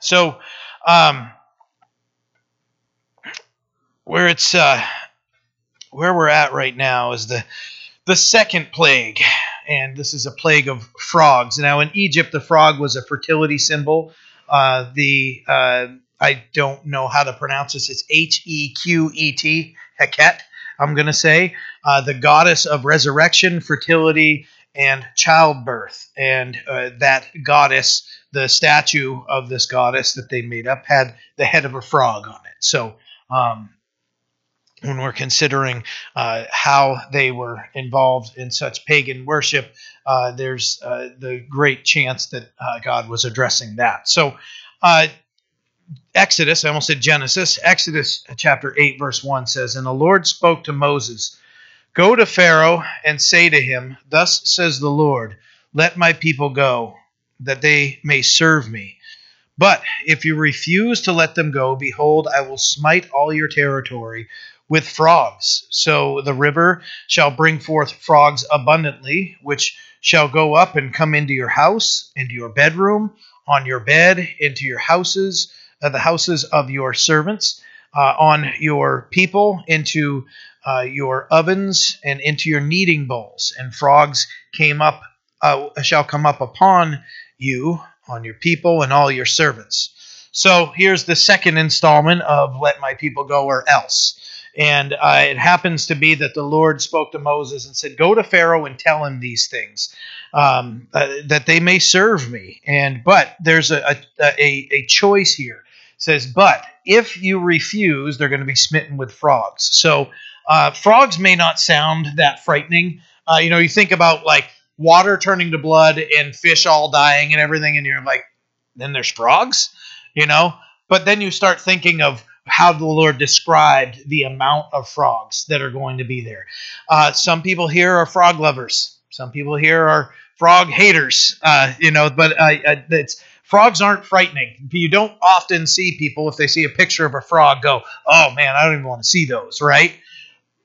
So, um, where it's uh, where we're at right now is the the second plague, and this is a plague of frogs. Now, in Egypt, the frog was a fertility symbol. Uh, the uh, I don't know how to pronounce this. It's H E Q E T, Heket. I'm to say uh, the goddess of resurrection, fertility, and childbirth. And uh, that goddess, the statue of this goddess that they made up, had the head of a frog on it. So um, when we're considering uh, how they were involved in such pagan worship, uh, there's uh, the great chance that uh, God was addressing that. So, uh, Exodus, I almost said Genesis, Exodus chapter 8, verse 1 says, And the Lord spoke to Moses, Go to Pharaoh and say to him, Thus says the Lord, Let my people go, that they may serve me. But if you refuse to let them go, behold, I will smite all your territory with frogs. So the river shall bring forth frogs abundantly, which shall go up and come into your house, into your bedroom, on your bed, into your houses, uh, the houses of your servants, uh, on your people, into uh, your ovens, and into your kneading bowls. And frogs came up, uh, shall come up upon you, on your people, and all your servants. So here's the second installment of "Let my people go," or else. And uh, it happens to be that the Lord spoke to Moses and said, "Go to Pharaoh and tell him these things, um, uh, that they may serve me." And but there's a a, a choice here. It says, "But if you refuse, they're going to be smitten with frogs." So uh, frogs may not sound that frightening. Uh, you know, you think about like water turning to blood and fish all dying and everything, and you're like, then there's frogs, you know. But then you start thinking of how the Lord described the amount of frogs that are going to be there. Uh, some people here are frog lovers. Some people here are frog haters. Uh, you know, but uh, uh, it's frogs aren't frightening. You don't often see people if they see a picture of a frog go, "Oh man, I don't even want to see those." Right?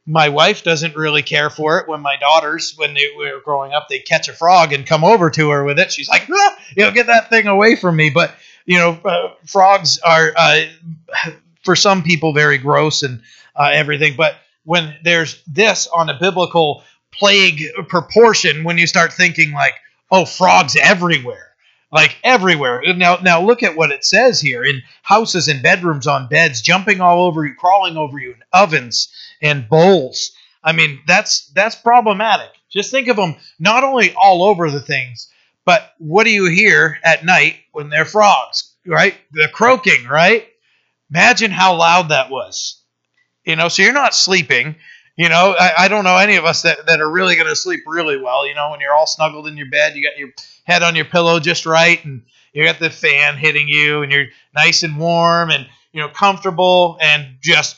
My wife doesn't really care for it. When my daughters, when they were growing up, they catch a frog and come over to her with it. She's like, ah, "You know, get that thing away from me." But you know, uh, frogs are uh, for some people very gross and uh, everything. But when there's this on a biblical plague proportion, when you start thinking like, oh, frogs everywhere, like everywhere. Now, now look at what it says here in houses and bedrooms on beds, jumping all over you, crawling over you, in ovens and bowls. I mean, that's that's problematic. Just think of them not only all over the things, but what do you hear at night when they're frogs? Right, the croaking, right? Imagine how loud that was. You know, so you're not sleeping. You know, I, I don't know any of us that, that are really going to sleep really well. You know, when you're all snuggled in your bed, you got your head on your pillow just right, and you got the fan hitting you, and you're nice and warm and, you know, comfortable, and just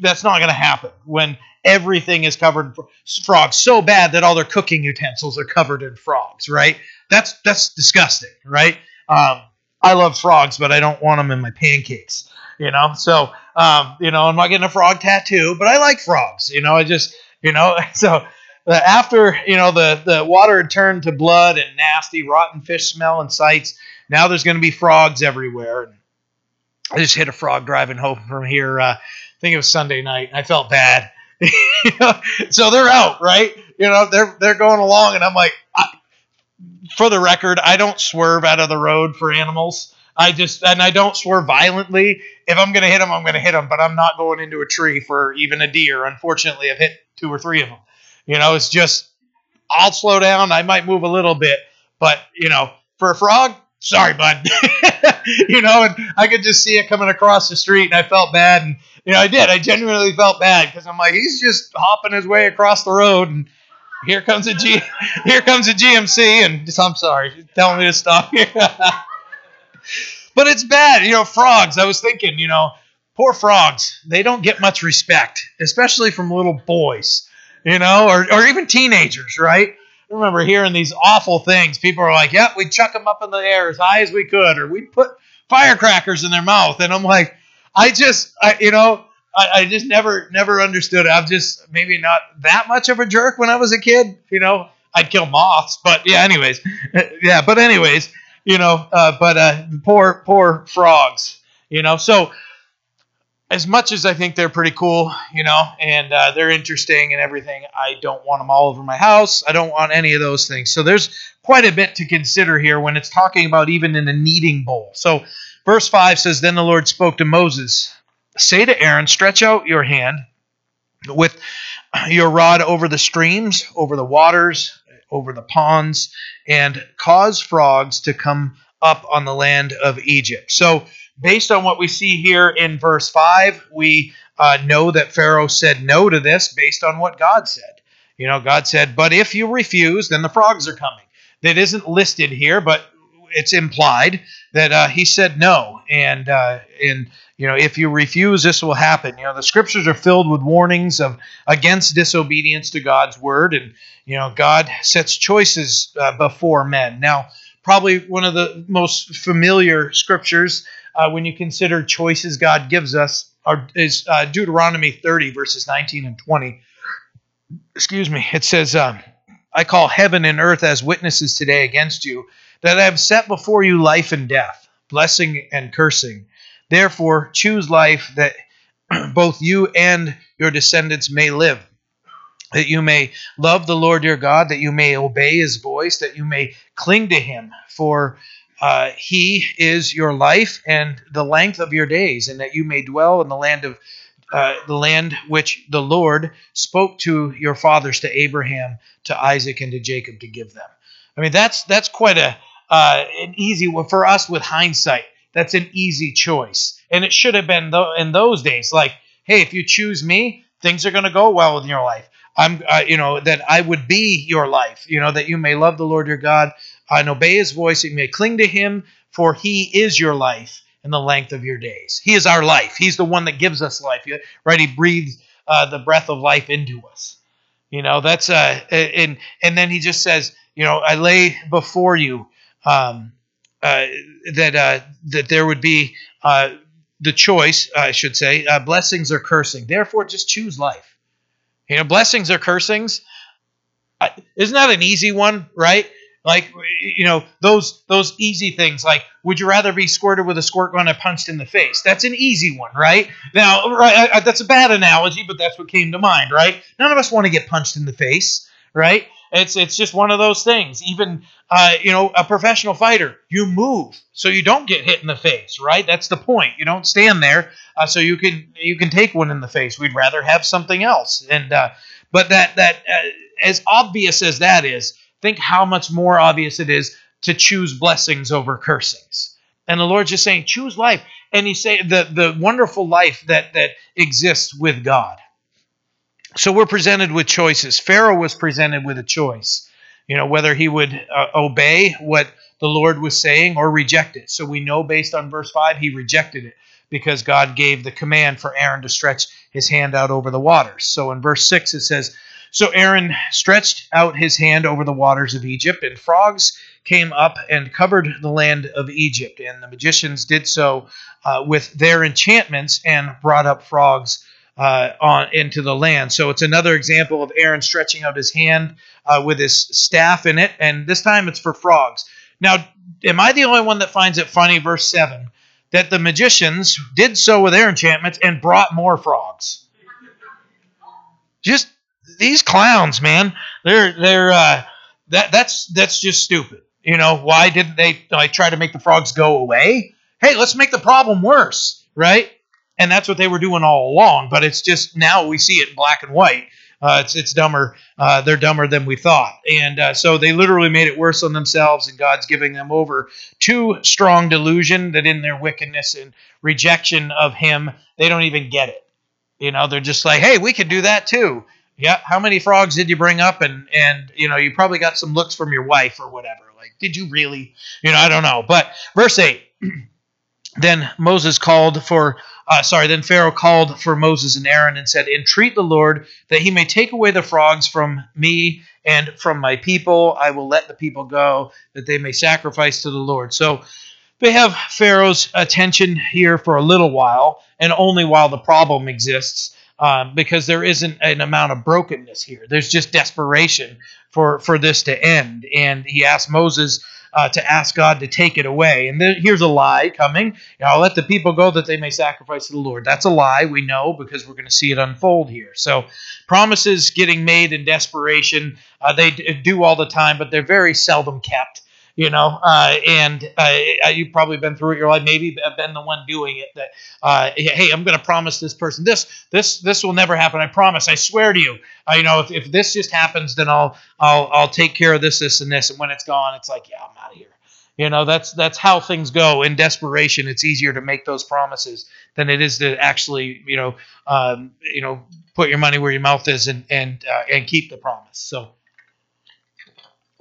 that's not going to happen when everything is covered in frogs so bad that all their cooking utensils are covered in frogs, right? That's that's disgusting, right? Um, I love frogs, but I don't want them in my pancakes you know. So, um, you know, I'm not getting a frog tattoo, but I like frogs, you know. I just, you know, so uh, after you know the the water had turned to blood and nasty rotten fish smell and sights, now there's going to be frogs everywhere. I just hit a frog driving home from here. Uh, think it was Sunday night. I felt bad. So they're out, right? You know, they're they're going along, and I'm like, I, for the record, I don't swerve out of the road for animals. I just and I don't swerve violently. If I'm going to hit them, I'm going to hit them, but I'm not going into a tree for even a deer. Unfortunately, I've hit two or three of them. You know, it's just I'll slow down. I might move a little bit, but you know, for a frog, sorry, bud. you know, and I could just see it coming across the street, and I felt bad, and you know, I did. I genuinely felt bad because I'm like, he's just hopping his way across the road, and here comes a G, here comes a GMC, and just, I'm sorry, telling me to stop here. but it's bad. You know, frogs. I was thinking, you know, poor frogs. They don't get much respect, especially from little boys, you know, or, or even teenagers, right? I remember hearing these awful things. People are like, "Yep, we'd chuck them up in the air as high as we could, or we'd put firecrackers in their mouth." And I'm like, I just, I, you know, I, I just never, never understood. I'm just maybe not that much of a jerk when I was a kid. You know, I'd kill moths, but yeah. Anyways, yeah. But anyways, you know, uh, but uh, poor, poor frogs, you know. So, as much as I think they're pretty cool, you know, and uh, they're interesting and everything, I don't want them all over my house. I don't want any of those things. So, there's quite a bit to consider here when it's talking about even in a kneading bowl. So, verse 5 says, Then the Lord spoke to Moses, Say to Aaron, stretch out your hand with your rod over the streams, over the waters, over the ponds, and cause frogs to come up on the land of Egypt. So, based on what we see here in verse 5, we uh, know that Pharaoh said no to this based on what God said. You know, God said, But if you refuse, then the frogs are coming. That isn't listed here, but it's implied that uh, he said no. And, uh, and you know, if you refuse, this will happen. You know, the scriptures are filled with warnings of against disobedience to God's word, and you know, God sets choices uh, before men. Now, probably one of the most familiar scriptures uh, when you consider choices God gives us are, is uh, Deuteronomy 30 verses 19 and 20. Excuse me. It says, um, "I call heaven and earth as witnesses today against you that I have set before you life and death, blessing and cursing." Therefore, choose life that both you and your descendants may live, that you may love the Lord your God, that you may obey his voice, that you may cling to him, for uh, he is your life and the length of your days, and that you may dwell in the land of uh, the land which the Lord spoke to your fathers, to Abraham, to Isaac, and to Jacob, to give them. I mean, that's that's quite a uh, an easy one for us with hindsight that's an easy choice. And it should have been though in those days like, hey, if you choose me, things are going to go well in your life. I'm, uh, you know, that I would be your life, you know, that you may love the Lord your God and obey his voice, you may cling to him, for he is your life in the length of your days. He is our life. He's the one that gives us life, right? He breathes uh, the breath of life into us. You know, that's, uh, and, and then he just says, you know, I lay before you, um, uh, that uh, that there would be uh, the choice, I should say, uh, blessings or cursing. Therefore, just choose life. You know, blessings or cursings. Isn't that an easy one, right? Like you know those those easy things. Like, would you rather be squirted with a squirt gun or punched in the face? That's an easy one, right? Now, right, I, I, that's a bad analogy, but that's what came to mind, right? None of us want to get punched in the face, right? It's it's just one of those things. Even uh, you know a professional fighter, you move so you don't get hit in the face, right? That's the point. You don't stand there uh, so you can you can take one in the face. We'd rather have something else. And uh, but that that uh, as obvious as that is, think how much more obvious it is to choose blessings over cursings. And the Lord's just saying, choose life. And He's saying the the wonderful life that that exists with God. So we're presented with choices. Pharaoh was presented with a choice, you know, whether he would uh, obey what the Lord was saying or reject it. So we know based on verse 5, he rejected it because God gave the command for Aaron to stretch his hand out over the waters. So in verse 6, it says, So Aaron stretched out his hand over the waters of Egypt, and frogs came up and covered the land of Egypt. And the magicians did so uh, with their enchantments and brought up frogs uh, on into the land. So it's another example of Aaron stretching out his hand uh, with his staff in it, and this time it's for frogs. Now, am I the only one that finds it funny, verse seven, that the magicians did so with their enchantments and brought more frogs? Just these clowns, man. They're they're uh, that that's that's just stupid. You know why didn't they like try to make the frogs go away? Hey, let's make the problem worse, right? And that's what they were doing all along. But it's just now we see it in black and white. Uh, it's it's dumber. Uh, they're dumber than we thought, and uh, so they literally made it worse on themselves. And God's giving them over to strong delusion that in their wickedness and rejection of Him, they don't even get it. You know, they're just like, hey, we can do that too. Yeah, how many frogs did you bring up? And and you know, you probably got some looks from your wife or whatever. Like, did you really? You know, I don't know. But verse eight. then Moses called for uh, sorry, then Pharaoh called for Moses and Aaron and said, Entreat the Lord that he may take away the frogs from me and from my people. I will let the people go, that they may sacrifice to the Lord. So they have Pharaoh's attention here for a little while, and only while the problem exists, um, because there isn't an amount of brokenness here. There's just desperation for, for this to end. And he asked Moses uh, to ask God to take it away. And then, here's a lie coming. You know, let the people go that they may sacrifice to the Lord. That's a lie. We know because we're going to see it unfold here. So promises getting made in desperation, uh, they do all the time, but they're very seldom kept you know, uh, and uh, you've probably been through it. Your life, maybe been the one doing it. That, uh, hey, I'm going to promise this person this, this, this will never happen. I promise. I swear to you. Uh, you know, if, if this just happens, then I'll, I'll, I'll take care of this, this, and this. And when it's gone, it's like, yeah, I'm out of here. You know, that's that's how things go. In desperation, it's easier to make those promises than it is to actually, you know, um, you know, put your money where your mouth is and and uh, and keep the promise. So.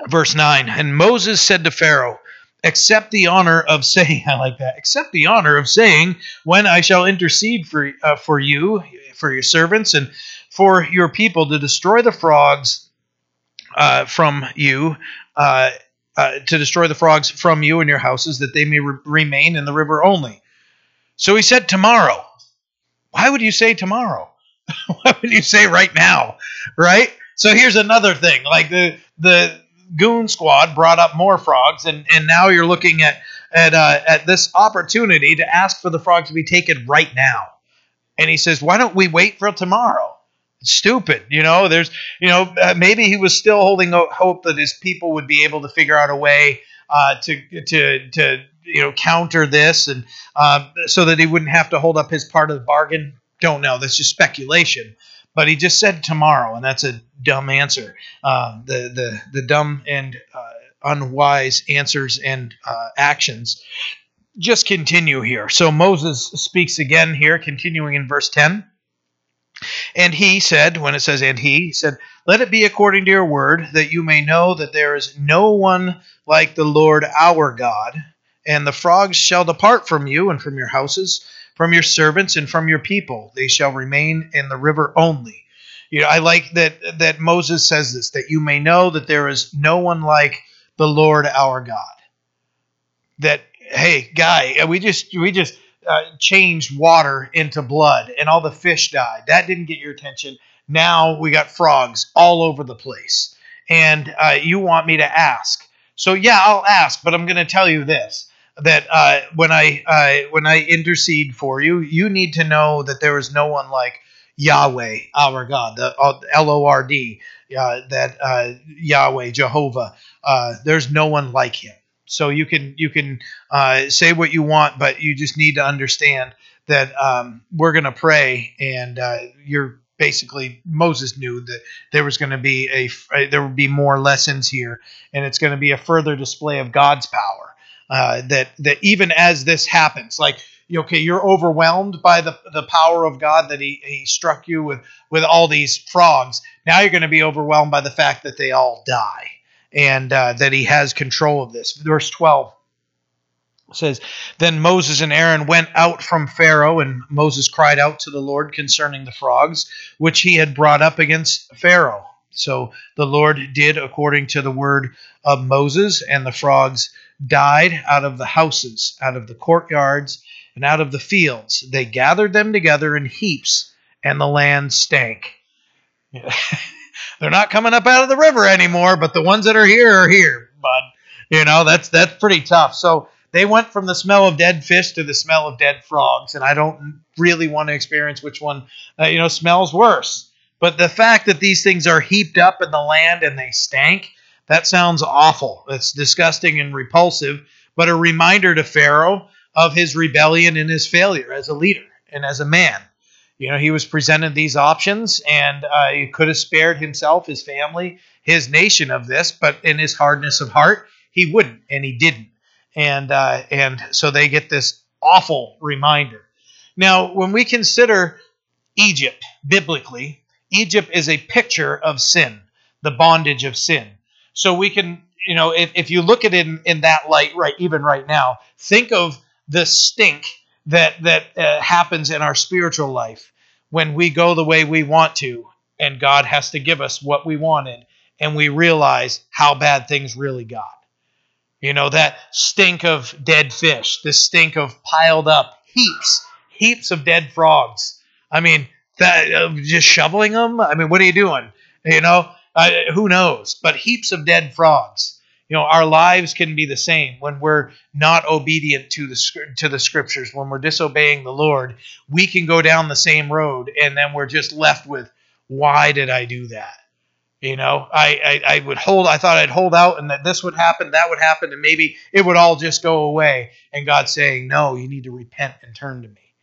Verse 9 And Moses said to Pharaoh, Accept the honor of saying, I like that, accept the honor of saying, When I shall intercede for, uh, for you, for your servants, and for your people to destroy the frogs uh, from you, uh, uh to destroy the frogs from you and your houses, that they may re- remain in the river only. So he said, Tomorrow. Why would you say tomorrow? Why would you say right now? Right? So here's another thing. Like the the goon squad brought up more frogs, and, and now you're looking at at uh, at this opportunity to ask for the frog to be taken right now. And he says, "Why don't we wait for tomorrow?" It's stupid, you know. There's, you know, uh, maybe he was still holding hope that his people would be able to figure out a way uh, to to to you know counter this, and uh, so that he wouldn't have to hold up his part of the bargain. Don't know. That's just speculation but he just said tomorrow, and that's a dumb answer. Uh, the the the dumb and uh, unwise answers and uh, actions just continue here. So Moses speaks again here, continuing in verse ten. And he said, when it says, and he, he said, Let it be according to your word, that you may know that there is no one like the Lord our God, and the frogs shall depart from you and from your houses from your servants and from your people. They shall remain in the river only. You know, I like that that Moses says this that you may know that there is no one like the Lord our God. That hey, guy, we just we just uh, changed water into blood and all the fish died. That didn't get your attention. Now we got frogs all over the place, and uh, you want me to ask. So yeah, I'll ask, but I'm going to tell you this that uh, when I uh, when I intercede for you, you need to know that there is no one like Yahweh, our God, the uh, L O R D, uh, that uh, Yahweh, Jehovah. Uh, there's no one like Him. So you can you can say what you want, but you just need to understand that um, we're going to pray, and you're basically Moses knew that there was going to be a there would be more lessons here, and it's going to be a further display of God's power uh, that that even as this happens, like okay, you're overwhelmed by the the power of God that He He struck you with with all these frogs. Now you're going to be overwhelmed by the fact that they all die and uh, that He has control of this. Verse twelve says, Then Moses and Aaron went out from Pharaoh, and Moses cried out to the Lord concerning the frogs, which he had brought up against Pharaoh. So the Lord did according to the word of Moses, and the frogs died out of the houses, out of the courtyards, and out of the fields. They gathered them together in heaps, and the land stank. They're not coming up out of the river anymore, but the ones that are here are here, bud. You know, that's that's pretty tough. So they went from the smell of dead fish to the smell of dead frogs, and I don't really want to experience which one uh, you know smells worse. But the fact that these things are heaped up in the land and they stank, that sounds awful. It's disgusting and repulsive, but a reminder to Pharaoh of his rebellion and his failure as a leader and as a man. You know, he was presented these options and uh, he could have spared himself, his family, his nation of this, but in his hardness of heart, he wouldn't, and he didn't. And uh, and so they get this awful reminder. Now, when we consider Egypt biblically, Egypt is a picture of sin, the bondage of sin. So we can, you know, if, if you look at it in, in that light, right, even right now, think of the stink that that uh, happens in our spiritual life when we go the way we want to, and God has to give us what we wanted, and we realize how bad things really got. You know, that stink of dead fish, the stink of piled up heaps, heaps of dead frogs. I mean, that uh, just shoveling them. I mean, what are you doing? You know, uh, who knows? But heaps of dead frogs. You know, our lives can be the same when we're not obedient to the to the scriptures, when we're disobeying the Lord. We can go down the same road, and then we're just left with, "Why did I do that?" You know, I, I, I would hold. I thought I'd hold out, and that this would happen, that would happen, and maybe it would all just go away. And God saying, "No, you need to repent and turn to me."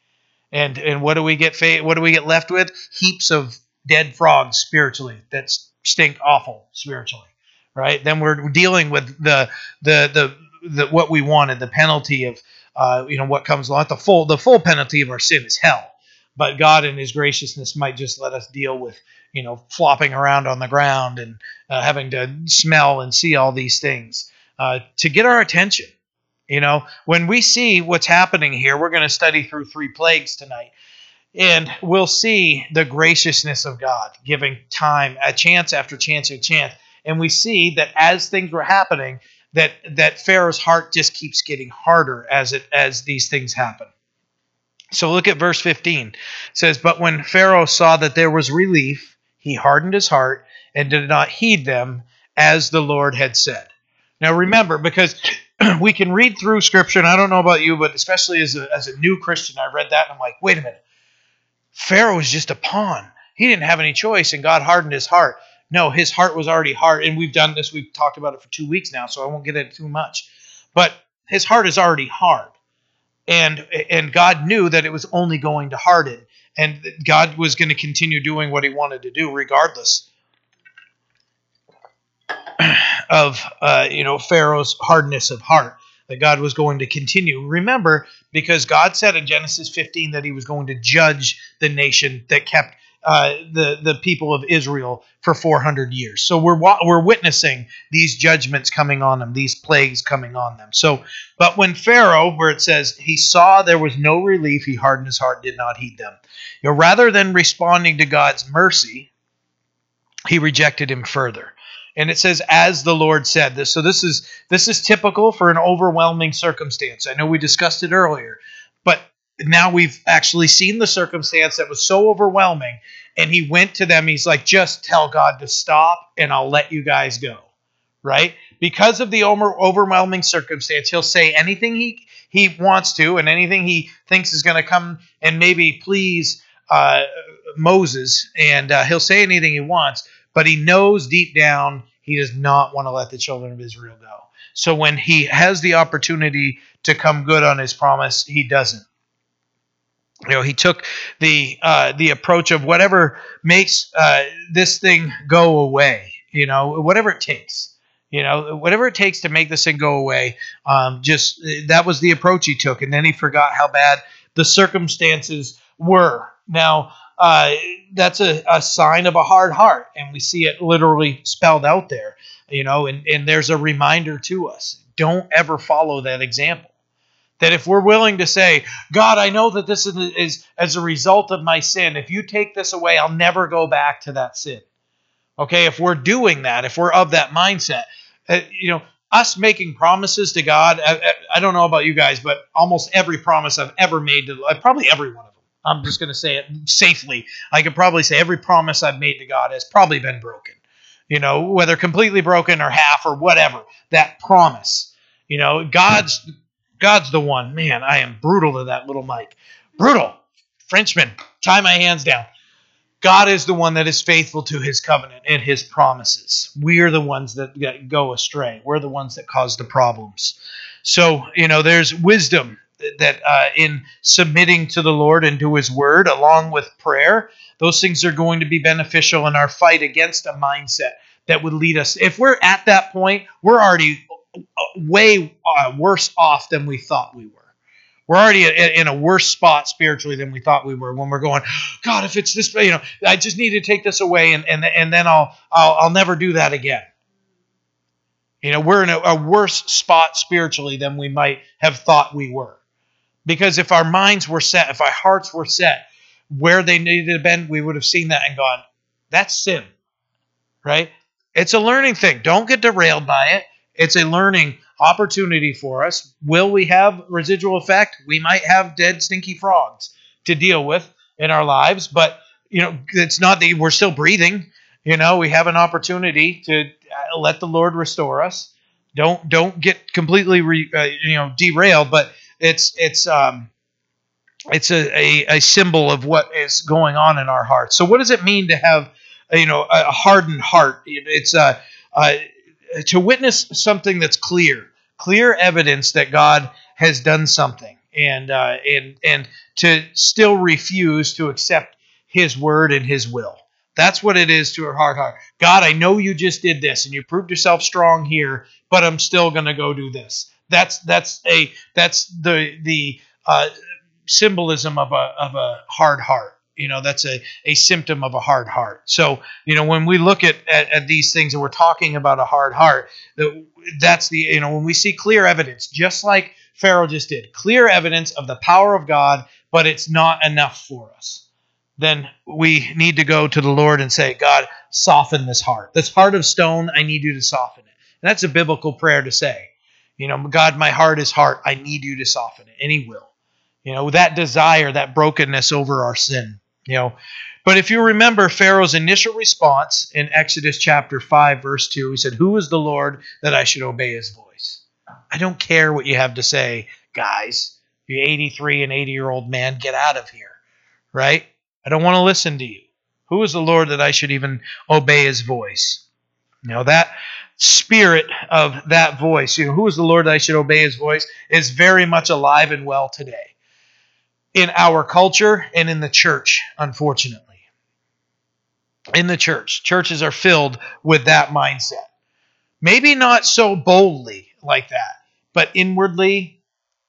And and what do we get? What do we get left with? Heaps of dead frogs spiritually that stink awful spiritually, right? Then we're dealing with the the the, the what we wanted, the penalty of uh, you know what comes along. The full the full penalty of our sin is hell, but God in His graciousness might just let us deal with you know, flopping around on the ground and uh, having to smell and see all these things uh, to get our attention. You know, when we see what's happening here, we're going to study through three plagues tonight. And we'll see the graciousness of God giving time, a chance after chance after chance. And we see that as things were happening, that that Pharaoh's heart just keeps getting harder as it as these things happen. So look at verse 15. It says, But when Pharaoh saw that there was relief, he hardened his heart and did not heed them as the Lord had said. Now remember, because we can read through scripture, and I don't know about you, but especially as a, as a new Christian, I read that and I'm like, wait a minute. Pharaoh was just a pawn. He didn't have any choice, and God hardened his heart. No, his heart was already hard, and we've done this. We've talked about it for two weeks now, so I won't get into too much. But his heart is already hard, and and God knew that it was only going to harden and God was going to continue doing what He wanted to do, regardless of uh, you know Pharaoh's hardness of heart. That God was going to continue. Remember, because God said in Genesis 15 that He was going to judge the nation that kept uh, the the people of Israel for 400 years. So we're we're witnessing these judgments coming on them, these plagues coming on them. So, but when Pharaoh, where it says he saw there was no relief, he hardened his heart, did not heed them. You know, rather than responding to God's mercy, he rejected him further. And it says, as the Lord said this. So this is this is typical for an overwhelming circumstance. I know we discussed it earlier, but now we've actually seen the circumstance that was so overwhelming and he went to them he's like just tell god to stop and i'll let you guys go right because of the overwhelming circumstance he'll say anything he he wants to and anything he thinks is going to come and maybe please uh, moses and uh, he'll say anything he wants but he knows deep down he does not want to let the children of israel go. So when he has the opportunity to come good on his promise he doesn't. You know he took the uh, the approach of whatever makes uh, this thing go away you know whatever it takes you know whatever it takes to make this thing go away um, just that was the approach he took. And then he forgot how bad the circumstances were. Now uh, that's a, a sign of a hard heart and we see it literally spelled out there you know and, and there's a reminder to us don't ever follow that example that if we're willing to say, God, I know that this is, is, as a result of my sin. If you take this away, I'll never go back to that sin. Okay, if we're doing that, if we're of that mindset, uh, you know, us making promises to God, I, I, don't know about you guys, but almost every promise I've ever made to, uh, probably every one of I'm just going to say it safely. I could probably say every promise I've made to God has probably been broken. You know, whether completely broken or half or whatever, that promise. You know, God's God's the one. Man, I am brutal to that little Mike. Brutal. Frenchman, tie my hands down. God is the one that is faithful to his covenant and his promises. We are the ones that go astray. We're the ones that cause the problems. So, you know, there's wisdom that uh, in submitting to the Lord and to his word, along with prayer, those things are going to be beneficial in our fight against a mindset that would lead us. If we're at that point, we're already way uh, worse off than we thought we were. We're already in a worse spot spiritually than we thought we were when we're going, God, if it's this, you know, I just need to take this away and, and, and then I'll, I'll, I'll never do that again. You know, we're in a, a worse spot spiritually than we might have thought we were. Because if our minds were set, if our hearts were set where they needed to bend, we would have seen that and gone, that's sin, right? It's a learning thing. Don't get derailed by it. It's a learning opportunity for us. Will we have residual effect? We might have dead, stinky frogs to deal with in our lives, but you know, it's not that we're still breathing. You know, we have an opportunity to uh, let the Lord restore us. Don't don't get completely re, uh, you know derailed, but it's it's um it's a, a, a symbol of what is going on in our hearts. So what does it mean to have you know a hardened heart? It's uh, uh to witness something that's clear, clear evidence that God has done something, and uh, and and to still refuse to accept His word and His will. That's what it is to a hard heart. God, I know you just did this and you proved yourself strong here, but I'm still going to go do this. That's that's a that's the the uh, symbolism of a of a hard heart. You know, that's a, a symptom of a hard heart. So, you know, when we look at, at, at these things and we're talking about a hard heart, that, that's the, you know, when we see clear evidence, just like Pharaoh just did, clear evidence of the power of God, but it's not enough for us, then we need to go to the Lord and say, God, soften this heart. This heart of stone, I need you to soften it. And that's a biblical prayer to say. You know, God, my heart is hard. I need you to soften it. And He will. You know, that desire, that brokenness over our sin. You know, but if you remember Pharaoh's initial response in Exodus chapter 5, verse 2, he said, Who is the Lord that I should obey his voice? I don't care what you have to say, guys. You 83 and 80 year old man, get out of here. Right? I don't want to listen to you. Who is the Lord that I should even obey his voice? You know, that spirit of that voice, you know, who is the Lord that I should obey his voice, is very much alive and well today in our culture and in the church, unfortunately. In the church, churches are filled with that mindset. Maybe not so boldly like that, but inwardly,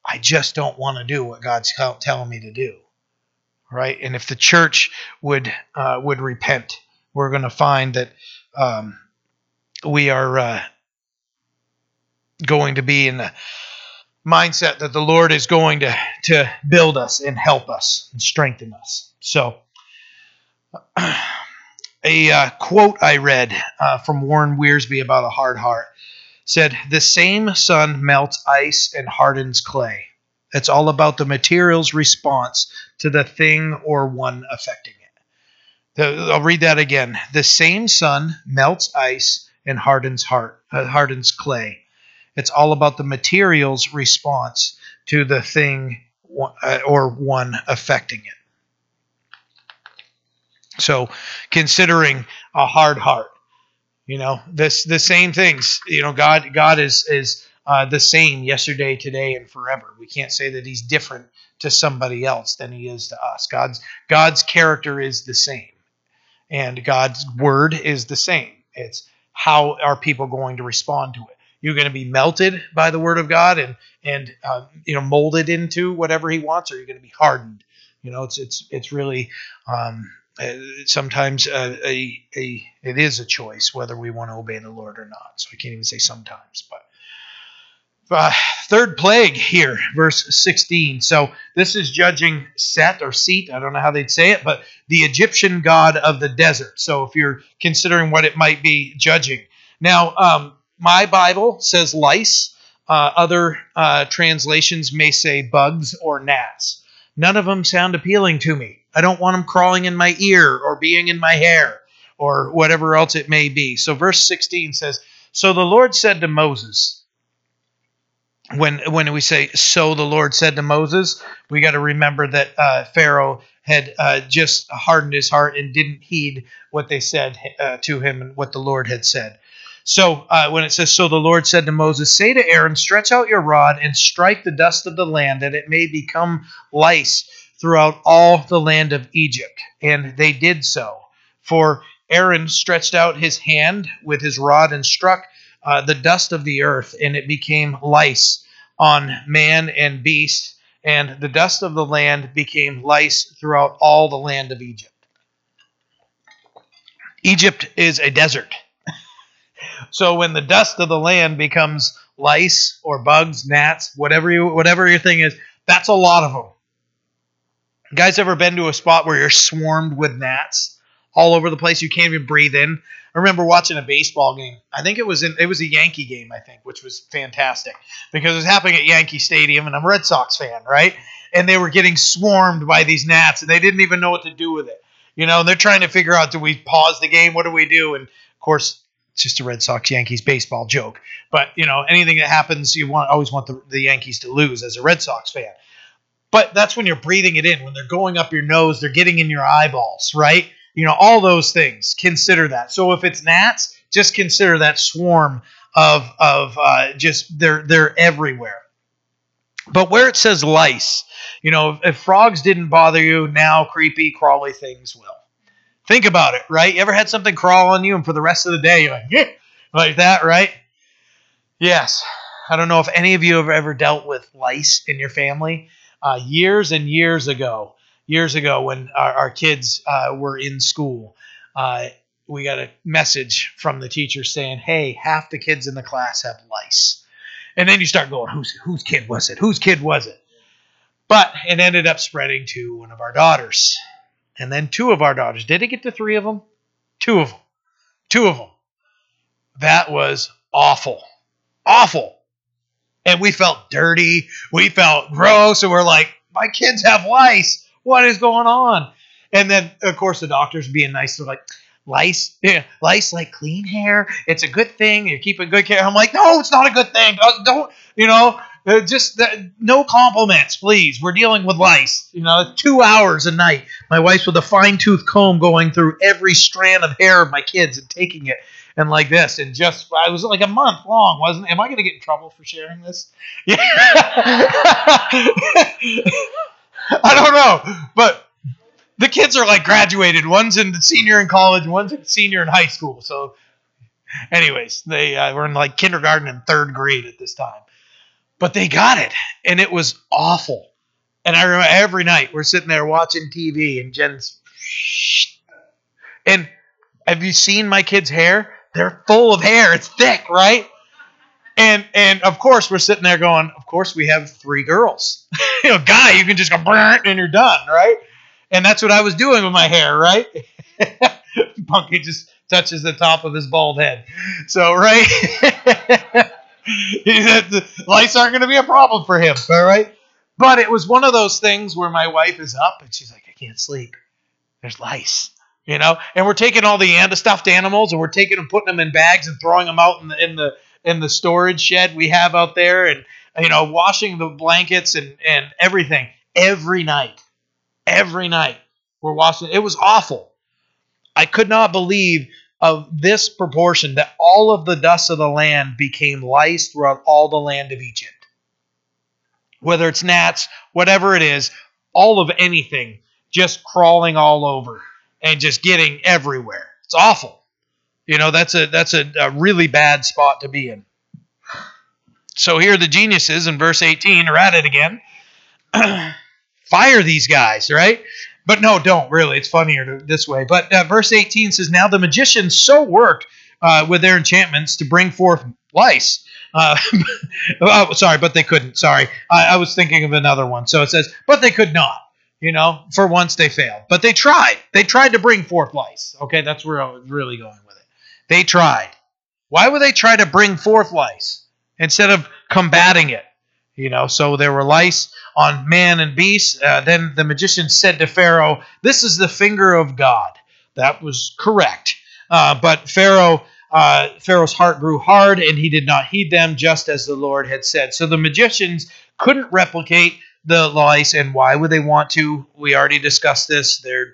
I just don't want to do what God's telling me to do. Right? And if the church would uh, would repent, we're going to find that um, we are uh, going to be in the mindset that the Lord is going to, to build us and help us and strengthen us. So, a uh, quote I read uh, from Warren Wiersbe about a hard heart said, The same sun melts ice and hardens clay. It's all about the material's response to the thing or one affecting it. I'll read that again. The same sun melts ice and hardens heart, uh, hardens clay. It's all about the material's response to the thing uh, or one affecting it. So, considering a hard heart, you know, this the same things. You know, God God is is uh, the same yesterday, today, and forever. We can't say that He's different to somebody else than He is to us. God's God's character is the same, and God's word is the same. It's how are people going to respond to it? You're going to be melted by the word of God and and uh, you know molded into whatever He wants, or you're going to be hardened. You know, it's it's it's really um, uh, sometimes a, a, a it is a choice whether we want to obey the Lord or not. So I can't even say sometimes, but. Uh, third plague here, verse 16. So this is judging Set or Seat. I don't know how they'd say it, but the Egyptian god of the desert. So if you're considering what it might be judging. Now, um, my Bible says lice. Uh, other uh, translations may say bugs or gnats. None of them sound appealing to me. I don't want them crawling in my ear or being in my hair or whatever else it may be. So, verse 16 says So the Lord said to Moses, when, when we say, So the Lord said to Moses, we got to remember that uh, Pharaoh had uh, just hardened his heart and didn't heed what they said uh, to him and what the Lord had said. So uh, when it says, So the Lord said to Moses, Say to Aaron, Stretch out your rod and strike the dust of the land, that it may become lice throughout all the land of Egypt. And they did so. For Aaron stretched out his hand with his rod and struck uh, the dust of the earth, and it became lice on man and beast. And the dust of the land became lice throughout all the land of Egypt. Egypt is a desert. So when the dust of the land becomes lice or bugs, gnats, whatever you whatever your thing is, that's a lot of them. guys ever been to a spot where you're swarmed with gnats all over the place? You can't even breathe in. I remember watching a baseball game. I think it was in, it was a Yankee game, I think, which was fantastic because it was happening at Yankee Stadium, and I'm a Red Sox fan, right? And they were getting swarmed by these gnats, and they didn't even know what to do with it. You know, and they're trying to figure out: do we pause the game? What do we do? And of course, It's just a Red Sox Yankees baseball joke. But you know, anything that happens, you want always want the, the Yankees to lose as a Red Sox fan. But that's when you're breathing it in, when they're going up your nose, they're getting in your eyeballs, right? You know, all those things. Consider that. So if it's gnats, just consider that swarm of of uh, just they're they're everywhere. But where it says lice, you know, if, if frogs didn't bother you, now creepy, crawly things will. Think about it, right? You ever had something crawl on you and for the rest of the day you're like, yeah, like that, right? Yes. I don't know if any of you have ever dealt with lice in your family. Uh, years and years ago, years ago when our, our kids uh, were in school, uh, we got a message from the teacher saying, "Hey, half the kids in the class have lice." And then you start going, "Whose whose kid was it? Whose kid was it?" But it ended up spreading to one of our daughters, and then two of our daughters. Did it get to three of them? Two of them. Two of them. That was awful, awful. And we felt dirty. We felt gross, and we're like, "My kids have lice. What is going on?" And then, of course, the doctors being nice. They're like, lice, yeah, lice like clean hair. It's a good thing. You're keeping good care. I'm like, no, it's not a good thing. Don't, you know? Uh, just uh, no compliments, please. We're dealing with lice. You know, two hours a night. My wife's with a fine tooth comb going through every strand of hair of my kids and taking it and like this and just I was like a month long, wasn't? Am I going to get in trouble for sharing this? Yeah. I don't know, the kids are like graduated. One's in the senior in college, one's a senior in high school. So, anyways, they uh, were in like kindergarten and third grade at this time. But they got it, and it was awful. And I remember every night we're sitting there watching TV, and Jen's. And have you seen my kids' hair? They're full of hair. It's thick, right? And and of course we're sitting there going, of course we have three girls. you know, guy, you can just go and you're done, right? And that's what I was doing with my hair, right? Punky just touches the top of his bald head. So, right? the lights aren't going to be a problem for him, all right? But it was one of those things where my wife is up and she's like, I can't sleep. There's lice, you know? And we're taking all the stuffed animals and we're taking them, putting them in bags and throwing them out in the, in the, in the storage shed we have out there and, you know, washing the blankets and, and everything every night every night. We're watching. It was awful. I could not believe of this proportion that all of the dust of the land became lice throughout all the land of Egypt. Whether it's gnats, whatever it is, all of anything just crawling all over and just getting everywhere. It's awful. You know, that's a that's a, a really bad spot to be in. So here the geniuses in verse 18 are at it again. fire these guys, right? But no, don't really. It's funnier this way. But uh, verse 18 says, Now the magicians so worked uh, with their enchantments to bring forth lice. Uh, oh, sorry, but they couldn't. Sorry. I, I was thinking of another one. So it says, But they could not. You know, for once they failed. But they tried. They tried to bring forth lice. Okay, that's where I was really going with it. They tried. Why would they try to bring forth lice instead of combating it? You know, so there were lice on man and beast. Uh, then the magician said to Pharaoh, This is the finger of God. That was correct. Uh, but Pharaoh. Uh, Pharaoh's heart grew hard and he did not heed them, just as the Lord had said. So the magicians couldn't replicate the lice, and why would they want to? We already discussed this. They're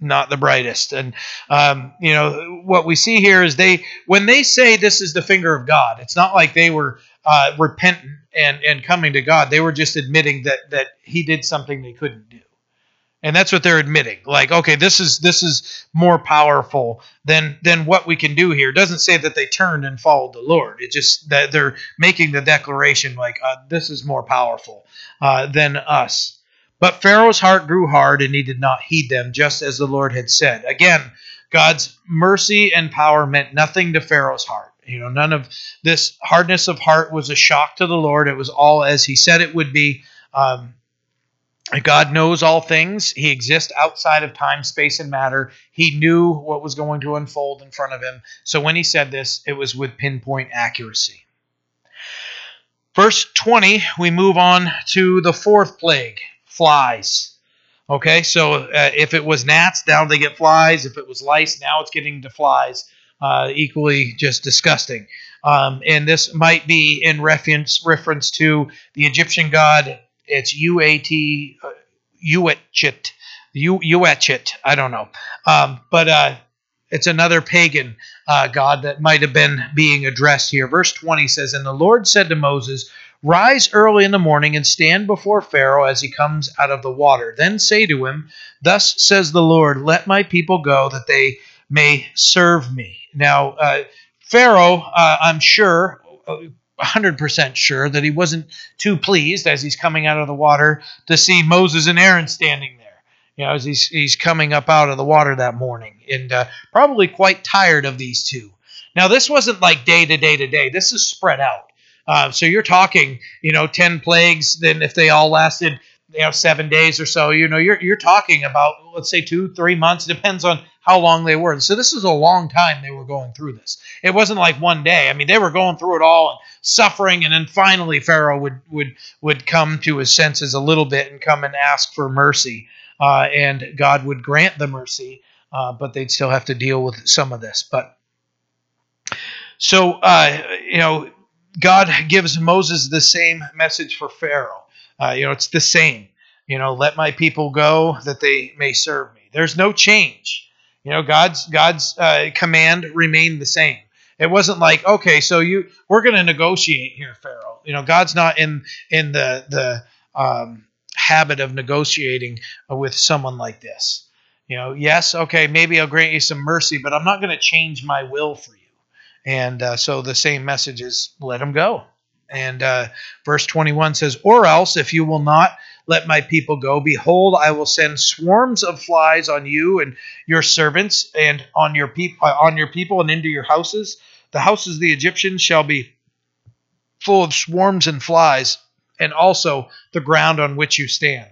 not the brightest. And um, you know what we see here is they when they say this is the finger of God, it's not like they were uh, repentant and and coming to God. They were just admitting that that He did something they couldn't do, and that's what they're admitting. Like, okay, this is this is more powerful than than what we can do here. It doesn't say that they turned and followed the Lord. It just that they're making the declaration like uh, this is more powerful uh, than us. But Pharaoh's heart grew hard, and he did not heed them, just as the Lord had said. Again, God's mercy and power meant nothing to Pharaoh's heart. You know, none of this hardness of heart was a shock to the Lord. It was all as He said it would be. Um, God knows all things. He exists outside of time, space, and matter. He knew what was going to unfold in front of him. So when he said this, it was with pinpoint accuracy. Verse 20, we move on to the fourth plague flies. Okay, so uh, if it was gnats, now they get flies. If it was lice, now it's getting to flies. Uh, equally just disgusting. Um, and this might be in reference reference to the Egyptian god. It's Uat uh, Uatchit, Uatchit. I don't know, um, but uh, it's another pagan uh, god that might have been being addressed here. Verse 20 says, "And the Lord said to Moses." Rise early in the morning and stand before Pharaoh as he comes out of the water. Then say to him, Thus says the Lord, Let my people go that they may serve me. Now, uh, Pharaoh, uh, I'm sure, 100% sure, that he wasn't too pleased as he's coming out of the water to see Moses and Aaron standing there. You know, as he's, he's coming up out of the water that morning, and uh, probably quite tired of these two. Now, this wasn't like day to day to day. This is spread out. Uh, so you're talking, you know, ten plagues. Then if they all lasted, you know, seven days or so, you know, you're you're talking about let's say two, three months. Depends on how long they were. So this is a long time they were going through this. It wasn't like one day. I mean, they were going through it all and suffering, and then finally Pharaoh would would would come to his senses a little bit and come and ask for mercy, uh, and God would grant the mercy, uh, but they'd still have to deal with some of this. But so uh, you know God gives Moses the same message for Pharaoh. Uh, you know, it's the same. You know, let my people go that they may serve me. There's no change. You know, God's God's uh, command remained the same. It wasn't like, okay, so you we're going to negotiate here, Pharaoh. You know, God's not in in the the um, habit of negotiating with someone like this. You know, yes, okay, maybe I'll grant you some mercy, but I'm not going to change my will for you. And uh, so the same message is let him go. And uh, verse 21 says, Or else, if you will not let my people go, behold, I will send swarms of flies on you and your servants, and on your people, uh, on your people, and into your houses. The houses of the Egyptians shall be full of swarms and flies, and also the ground on which you stand.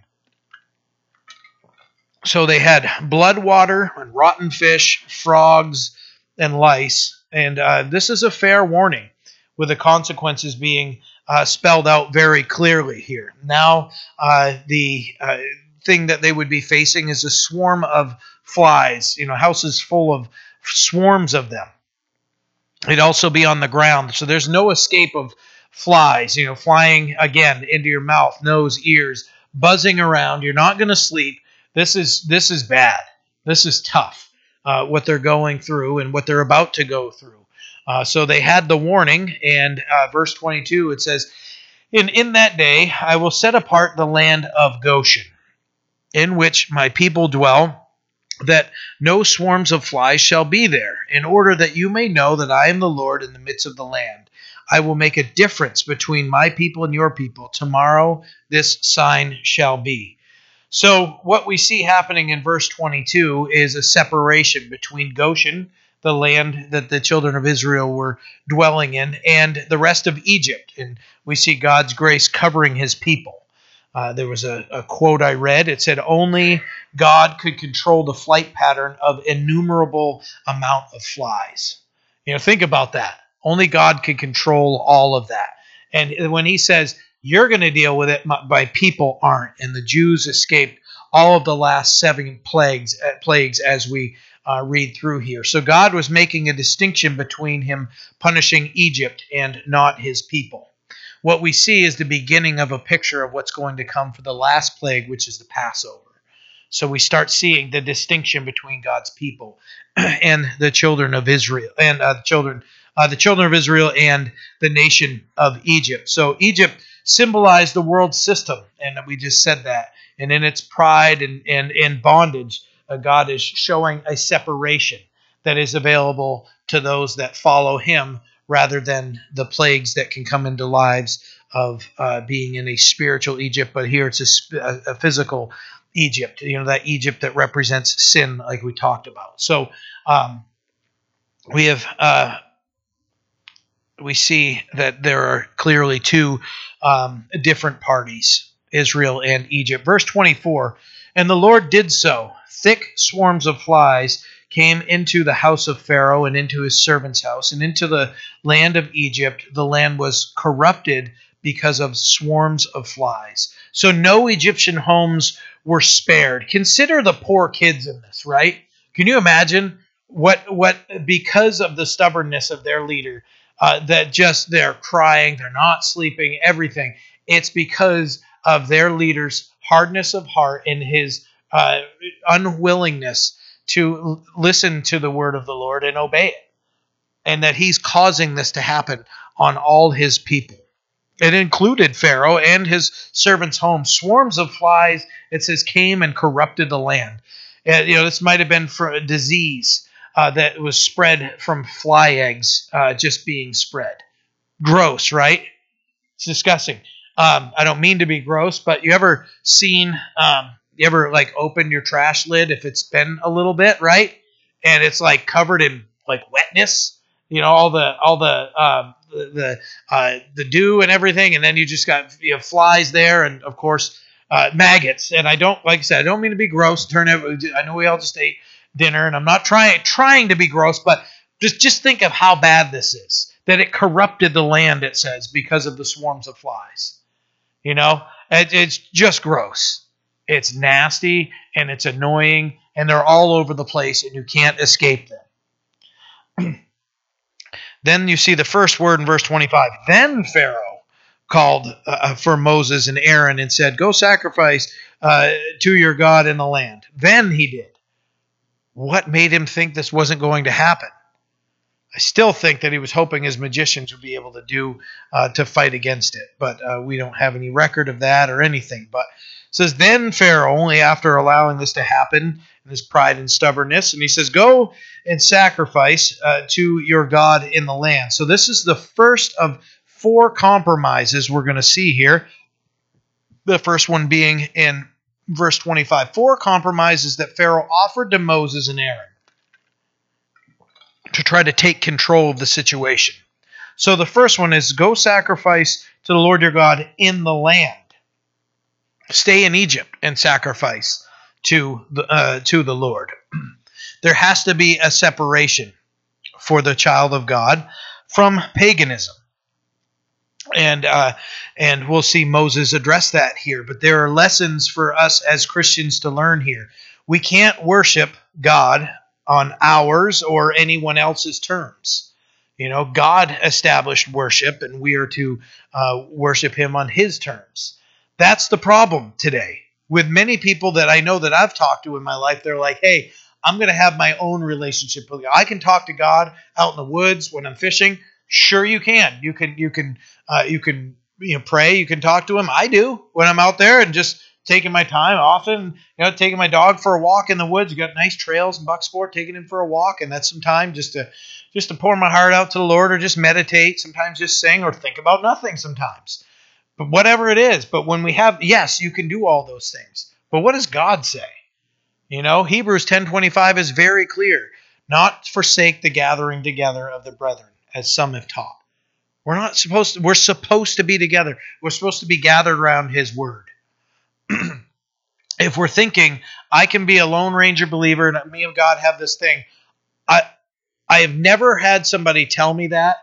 So they had blood water and rotten fish, frogs, and lice and uh, this is a fair warning, with the consequences being uh, spelled out very clearly here. Now, uh, the uh, thing that they would be facing is a swarm of flies, you know, houses full of swarms of them. It'd also be on the ground, so there's no escape of flies, you know, flying again into your mouth, nose, ears, buzzing around. You're not going to sleep. This is this is bad. This is tough uh, what they're going through and what they're about to go through. Uh, so they had the warning, and uh, verse 22 it says, in, in that day I will set apart the land of Goshen, in which my people dwell, that no swarms of flies shall be there, in order that you may know that I am the Lord in the midst of the land. I will make a difference between my people and your people. Tomorrow this sign shall be. So, what we see happening in verse 22 is a separation between Goshen, the land that the children of Israel were dwelling in, and the rest of Egypt. And we see God's grace covering his people. Uh, there was a, a, quote I read. It said, Only God could control the flight pattern of innumerable amount of flies. You know, think about that. Only God could control all of that. And when he says, you're going to deal with it, my people aren't. And the Jews escaped all of the last seven plagues, uh, plagues as we uh, read through here. So God was making a distinction between him punishing Egypt and not his people. What we see is the beginning of a picture of what's going to come for the last plague, which is the Passover. So we start seeing the distinction between God's people and the children of Israel and uh, the children, uh, the children of Israel and the nation of Egypt. So Egypt symbolize the world system. And we just said that. And in its pride and, and, and bondage, uh, God is showing a separation that is available to those that follow Him rather than the plagues that can come into lives of uh, being in a spiritual Egypt. But here it's a, a, physical Egypt, you know, that Egypt that represents sin, like we talked about. So um, we have. Uh, we see that there are clearly two um, different parties Israel and Egypt. Verse 24 And the Lord did so. Thick swarms of flies came into the house of Pharaoh and into his servant's house and into the land of Egypt. The land was corrupted because of swarms of flies. So no Egyptian homes were spared. Consider the poor kids in this, right? Can you imagine what what because of the stubbornness of their leader uh, that just they're crying they're not sleeping everything it's because of their leader's hardness of heart and his uh, unwillingness to listen to the word of the lord and obey it and that he's causing this to happen on all his people it included Pharaoh and his servants' home. Swarms of flies, it says, came and corrupted the land. And, you know, this might have been for a disease uh, that was spread from fly eggs uh, just being spread. Gross, right? It's disgusting. Um, I don't mean to be gross, but you ever seen, um, you ever like open your trash lid if it's been a little bit, right? And it's like covered in like wetness, you know, all the, all the, um, the, uh, the dew and everything. And then you just got you know, flies there. And of course, uh, maggots. And I don't, like I said, I don't mean to be gross. Turn every, I know we all just ate dinner, and I'm not trying trying to be gross, but just just think of how bad this is. That it corrupted the land, it says, because of the swarms of flies. You know, it, it's just gross. It's nasty and it's annoying, and they're all over the place, and you can't escape them. then you see the first word in verse 25. Then Pharaoh called uh, for Moses and Aaron and said, Go sacrifice uh, to your God in the land. Then he did. What made him think this wasn't going to happen? I still think that he was hoping his magicians would be able to do uh, to fight against it, but uh, we don't have any record of that or anything. But says then Pharaoh, only after allowing this to happen, in his pride and stubbornness, and he says, "Go and sacrifice uh, to your God in the land." So this is the first of four compromises we're going to see here. The first one being in verse 25 four compromises that Pharaoh offered to Moses and Aaron to try to take control of the situation. So the first one is go sacrifice to the Lord your God in the land. Stay in Egypt and sacrifice to the, uh, to the Lord. there has to be a separation for the child of God from paganism and uh, and we'll see Moses address that here. But there are lessons for us as Christians to learn here. We can't worship God on ours or anyone else's terms. You know, God established worship, and we are to uh, worship Him on His terms. That's the problem today with many people that I know that I've talked to in my life. They're like, "Hey, I'm going to have my own relationship with God. I can talk to God out in the woods when I'm fishing." Sure, you can. You can. You can uh, you can you know pray. You can talk to him. I do when I'm out there and just taking my time. Often, you know, taking my dog for a walk in the woods. You got nice trails in Bucksport. Taking him for a walk, and that's some time just to just to pour my heart out to the Lord, or just meditate. Sometimes just sing or think about nothing. Sometimes, but whatever it is. But when we have, yes, you can do all those things. But what does God say? You know, Hebrews 10:25 is very clear. Not forsake the gathering together of the brethren, as some have taught we're not supposed to, we're supposed to be together. We're supposed to be gathered around his word. if we're thinking I can be a lone ranger believer and me and God have this thing, I I have never had somebody tell me that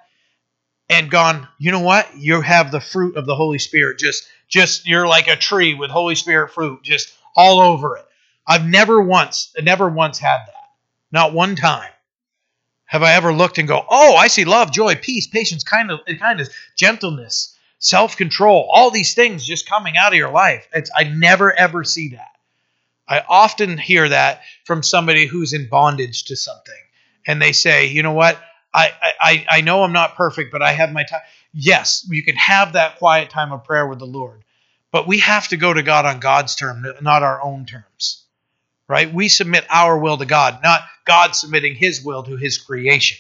and gone, you know what? You have the fruit of the Holy Spirit. Just just you're like a tree with Holy Spirit fruit just all over it. I've never once, never once had that. Not one time have I ever looked and go, oh, I see love, joy, peace, patience, kindness, kindness gentleness, self control, all these things just coming out of your life. It's, I never ever see that. I often hear that from somebody who's in bondage to something. And they say, you know what? I, I, I know I'm not perfect, but I have my time. Yes, you can have that quiet time of prayer with the Lord, but we have to go to God on God's terms, not our own terms right? We submit our will to God, not God submitting his will to his creation.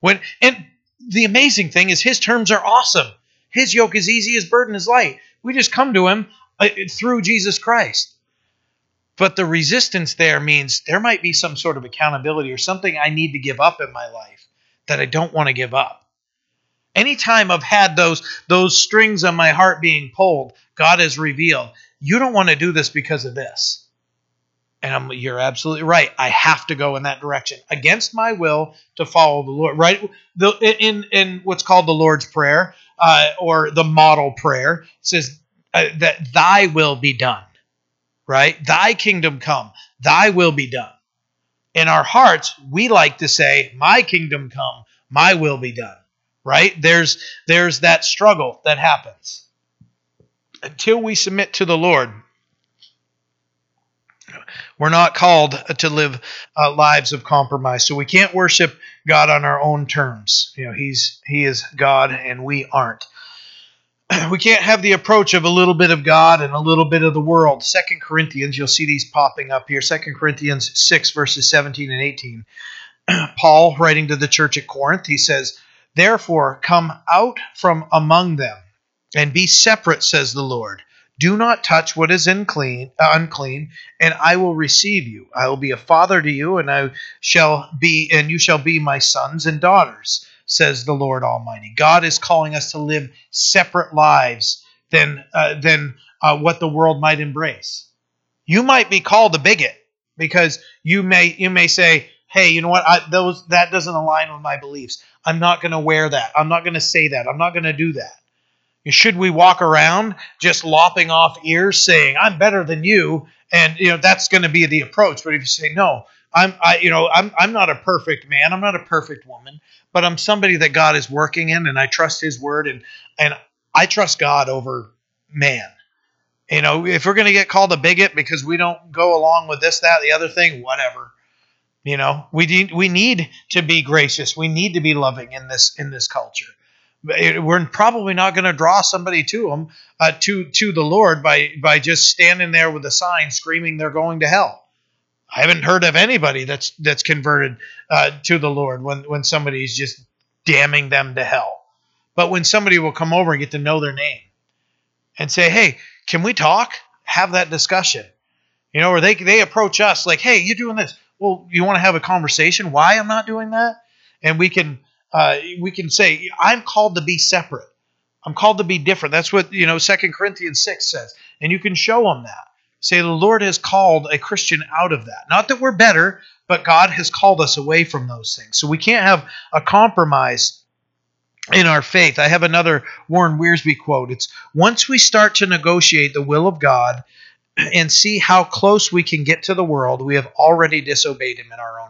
When and the amazing thing is his terms are awesome. His yoke is easy, his burden is light. We just come to him uh, through Jesus Christ. But the resistance there means there might be some sort of accountability or something I need to give up in my life that I don't want to give up. Anytime I've had those those strings on my heart being pulled, God has revealed, you don't want to do this because of this. And I'm, you're absolutely right. I have to go in that direction against my will to follow the Lord. Right? The, in in what's called the Lord's Prayer uh, or the model prayer says uh, that Thy will be done. Right? Thy kingdom come. Thy will be done. in our hearts, we like to say, My kingdom come, my will be done. Right? There's there's that struggle that happens. Until we submit to the Lord, we're not called to live uh, lives of compromise. So we can't worship God on our own terms. You know, he's he is God and we aren't. We can't have the approach of a little bit of God and a little bit of the world. Second Corinthians, you'll see these popping up here. Second Corinthians 6 verses 17 and 18. Paul writing to the church at Corinth, he says, "Therefore come out from among them and be separate," says the Lord do not touch what is unclean, uh, unclean, and I will receive you. I will be a father to you, and I shall be, and you shall be my sons and daughters, says the Lord Almighty. God is calling us to live separate lives than uh, than uh, what the world might embrace. You might be called a bigot because you may you may say, "Hey, you know what? I, those that doesn't align with my beliefs. I'm not going to wear that. I'm not going to say that. I'm not going to do that." Should we walk around just lopping off ears saying, I'm better than you? And you know, that's going to be the approach. But if you say, no, I'm I you know, I'm I'm not a perfect man, I'm not a perfect woman, but I'm somebody that God is working in and I trust his word and and I trust God over man. You know, if we're going to get called a bigot because we don't go along with this, that, the other thing, whatever. You know, we need we need to be gracious. We need to be loving in this in this culture we're probably not going to draw somebody to them uh, to to the Lord by by just standing there with a sign screaming they're going to hell. I haven't heard of anybody that's that's converted uh, to the Lord when when somebody's just damning them to hell. But when somebody will come over and get to know their name and say, "Hey, can we talk? Have that discussion?" You know, or they they approach us like, "Hey, you're doing this. Well, you want to have a conversation? Why I'm not doing that?" And we can uh, we can say, I'm called to be separate. I'm called to be different. That's what, you know, Second Corinthians 6 says. And you can show them that. Say, the Lord has called a Christian out of that. Not that we're better, but God has called us away from those things. So we can't have a compromise in our faith. I have another Warren Wiersbe quote. It's once we start to negotiate the will of God and see how close we can get to the world, we have already disobeyed Him in our own.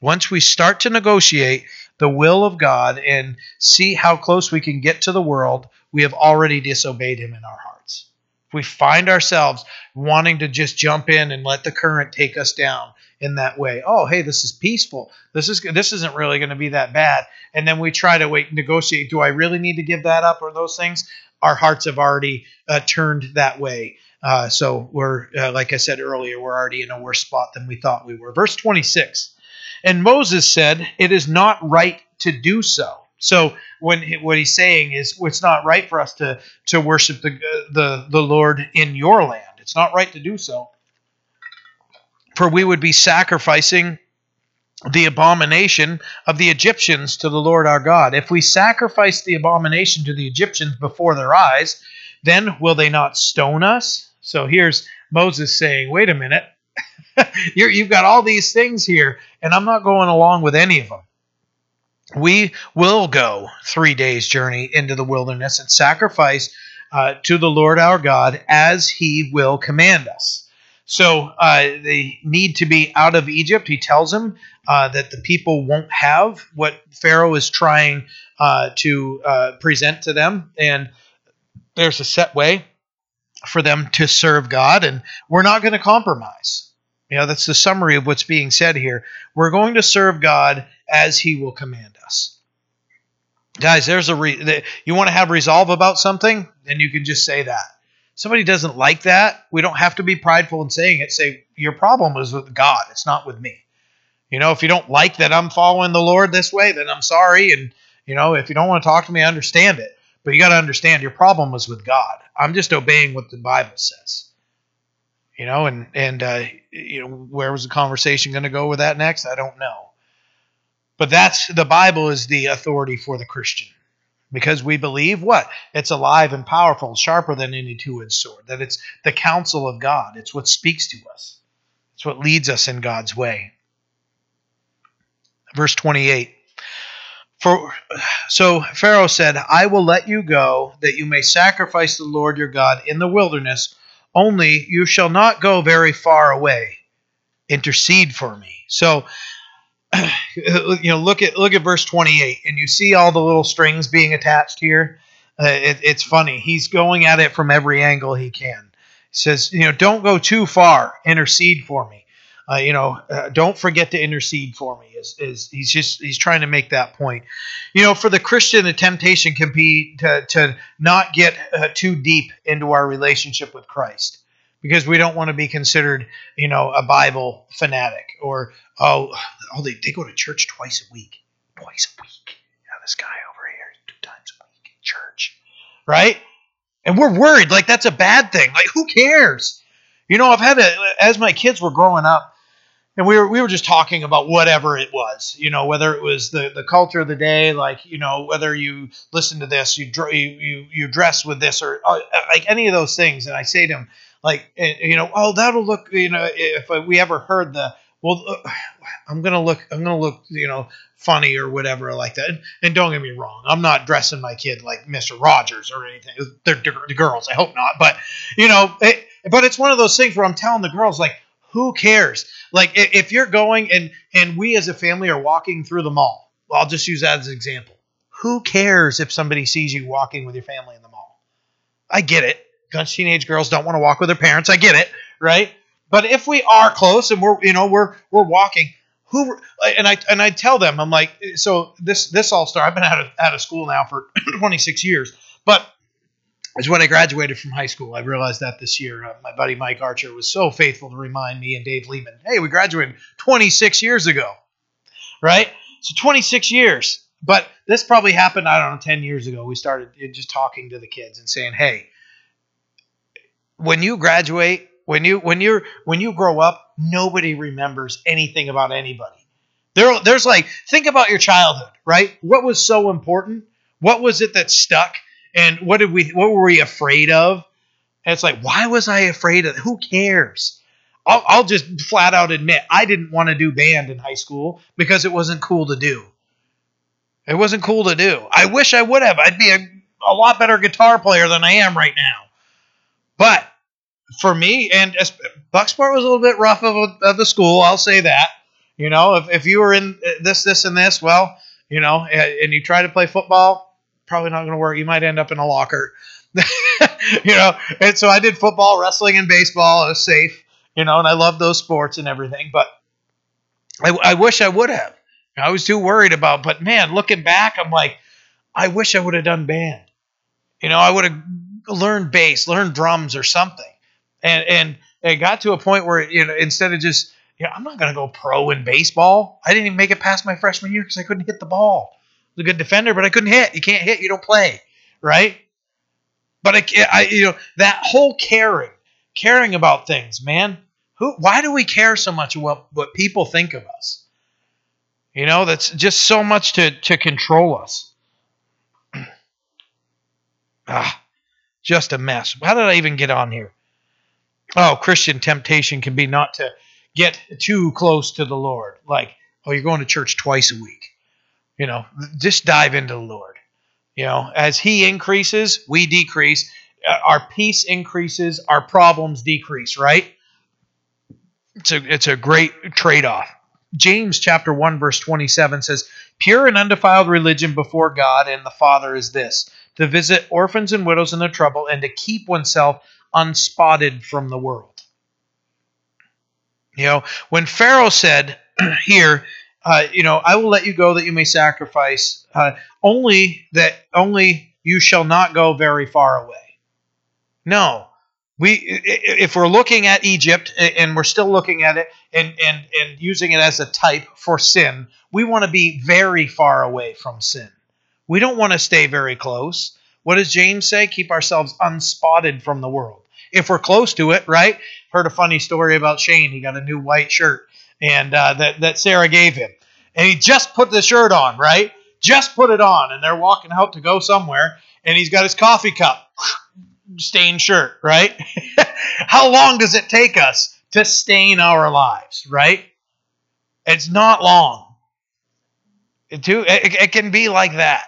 Once we start to negotiate the will of God and see how close we can get to the world, we have already disobeyed Him in our hearts. If we find ourselves wanting to just jump in and let the current take us down in that way, oh, hey, this is peaceful. This is this isn't really going to be that bad. And then we try to wait, negotiate. Do I really need to give that up or those things? Our hearts have already uh, turned that way. Uh, so we're, uh, like I said earlier, we're already in a worse spot than we thought we were. Verse 26. And Moses said, It is not right to do so. So when what he's saying is it's not right for us to to worship the the the Lord in your land. It's not right to do so. For we would be sacrificing the abomination of the Egyptians to the Lord our God. If we sacrifice the abomination to the Egyptians before their eyes, then will they not stone us? So here's Moses saying, wait a minute. you have got all these things here, and I'm not going along with any of them. We will go three days' journey into the wilderness and sacrifice uh, to the Lord our God as He will command us. So uh, they need to be out of Egypt. He tells them uh, that the people won't have what Pharaoh is trying uh, to uh, present to them, and there's a set way for them to serve God, and we're not going to compromise. You know, that's the summary of what's being said here. We're going to serve God as He will command us. Guys, there's a re- you want to have resolve about something, then you can just say that. Somebody doesn't like that, we don't have to be prideful in saying it. Say your problem is with God, it's not with me. You know, if you don't like that I'm following the Lord this way, then I'm sorry. And you know, if you don't want to talk to me, I understand it. But you got to understand your problem was with God. I'm just obeying what the Bible says you know, and and uh, you know where was the conversation going to go with that next? I don't know. But that's the Bible is the authority for the Christian because we believe what it's alive and powerful, sharper than any two-edged sword. That it's the counsel of God. It's what speaks to us. It's what leads us in God's way. Verse twenty-eight. For so Pharaoh said, I will let you go that you may sacrifice the Lord your God in the wilderness only you shall not go very far away. intercede for me. So, you know, look at look at verse 28, and you see all the little strings being attached here. Uh, it, it's funny. He's going at it from every angle he can. He says, you know, don't go too far. Intercede for me. Uh, you know, uh, don't forget to intercede for me. Is, is he's just he's trying to make that point. You know, for the Christian, the temptation can be to to not get uh, too deep into our relationship with Christ because we don't want to be considered, you know, a Bible fanatic or oh oh they, they go to church twice a week, twice a week. Yeah, this guy over here two times a week in church, right? And we're worried like that's a bad thing. Like who cares? You know, I've had a as my kids were growing up and we were we were just talking about whatever it was, you know, whether it was the the culture of the day, like you know, whether you listen to this, you you you, dress with this, or uh, like any of those things. And I say to him, like, eh, you know, oh, that'll look, you know, if we ever heard the, well, uh, I'm gonna look, I'm gonna look, you know, funny or whatever like that. And, and don't get me wrong, I'm not dressing my kid like Mister Rogers or anything. They're, they're the girls, I hope not, but you know, it, but it's one of those things where I'm telling the girls like who cares? Like if you're going and and we as a family are walking through the mall, I'll just use that as an example. Who cares if somebody sees you walking with your family in the mall? I get it. Because teenage girls don't want to walk with their parents. I get it, right? But if we are close and we're you know we're we're walking, who and I and I tell them I'm like so this this all star I've been out of out of school now for 26 years, but is when I graduated from high school. I realized that this year. Uh, my buddy Mike Archer was so faithful to remind me and Dave Lehman, hey, we graduated 26 years ago, right? So 26 years. But this probably happened, I don't know, 10 years ago. We started just talking to the kids and saying, hey, when you graduate, when you when you're when you grow up, nobody remembers anything about anybody. There, there's like think about your childhood, right? What was so important? What was it that stuck? And what did we what were we afraid of? And it's like, why was I afraid of who cares? I'll, I'll just flat out admit I didn't want to do band in high school because it wasn't cool to do. It wasn't cool to do. I wish I would have. I'd be a, a lot better guitar player than I am right now. But for me, and Bucksport was a little bit rough of, a, of the school, I'll say that. You know, if, if you were in uh, this, this, and this, well, you know, and you try to play football, probably not going to work. You might end up in a locker. you know, and so I did football, wrestling, and baseball. I was safe, you know, and I love those sports and everything. But I, I wish I would have. I was too worried about. But man, looking back, I'm like, I wish I would have done band. You know, I would have learned bass, learned drums or something. And and it got to a point where you know instead of just know, I'm not going to go pro in baseball. I didn't even make it past my freshman year because I couldn't hit the ball was a good defender, but I couldn't hit. You can't hit, you don't play, right? But I, I, you know, that whole caring, caring about things, man. Who? Why do we care so much about what people think of us? You know, that's just so much to to control us. ah, just a mess. How did I even get on here? Oh, Christian temptation can be not to get too close to the Lord. Like, oh, you're going to church twice a week. You know, just dive into the Lord. You know, as He increases, we decrease. Uh, our peace increases, our problems decrease, right? It's a, it's a great trade off. James chapter 1 verse 27 says, "Pure and undefiled religion before God and the Father is this: to visit orphans and widows in their trouble and to keep oneself unspotted from the world." You know, when Pharaoh said here, uh, you know, I will let you go that you may sacrifice. Uh, only that only you shall not go very far away. No, we if we're looking at Egypt and we're still looking at it and and and using it as a type for sin, we want to be very far away from sin. We don't want to stay very close. What does James say? Keep ourselves unspotted from the world. If we're close to it, right? Heard a funny story about Shane. He got a new white shirt and uh, that that Sarah gave him, and he just put the shirt on, right? Just put it on, and they're walking out to go somewhere, and he's got his coffee cup, stained shirt, right? How long does it take us to stain our lives, right? It's not long. It, it, it can be like that.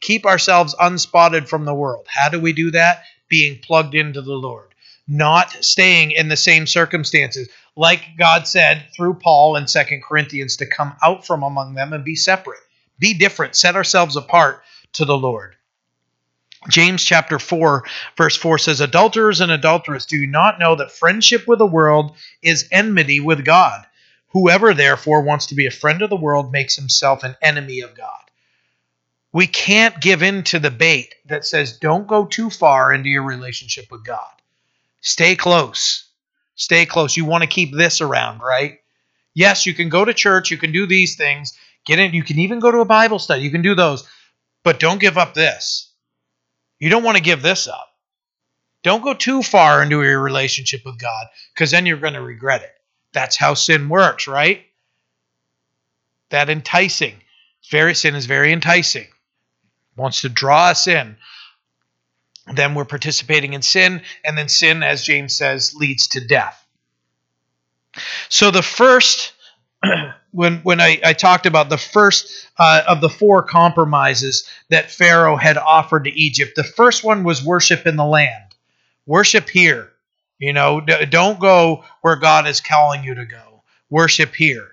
Keep ourselves unspotted from the world. How do we do that? Being plugged into the Lord not staying in the same circumstances. Like God said through Paul in Second Corinthians to come out from among them and be separate, be different, set ourselves apart to the Lord. James chapter 4, verse 4 says, Adulterers and adulteress, do you not know that friendship with the world is enmity with God? Whoever therefore wants to be a friend of the world makes himself an enemy of God. We can't give in to the bait that says, don't go too far into your relationship with God. Stay close. Stay close. You want to keep this around, right? Yes, you can go to church, you can do these things, get in, you can even go to a Bible study, you can do those, but don't give up this you don't want to give this up. Don't go too far into your relationship with God because then you're going to regret it. That's how sin works, right? That enticing. Very sin is very enticing. Wants to draw us in. Then we're participating in sin, and then sin, as James says, leads to death. So the first when when I, I talked about the first uh, of the four compromises that Pharaoh had offered to Egypt, the first one was worship in the land, worship here. You know, don't go where God is calling you to go. Worship here.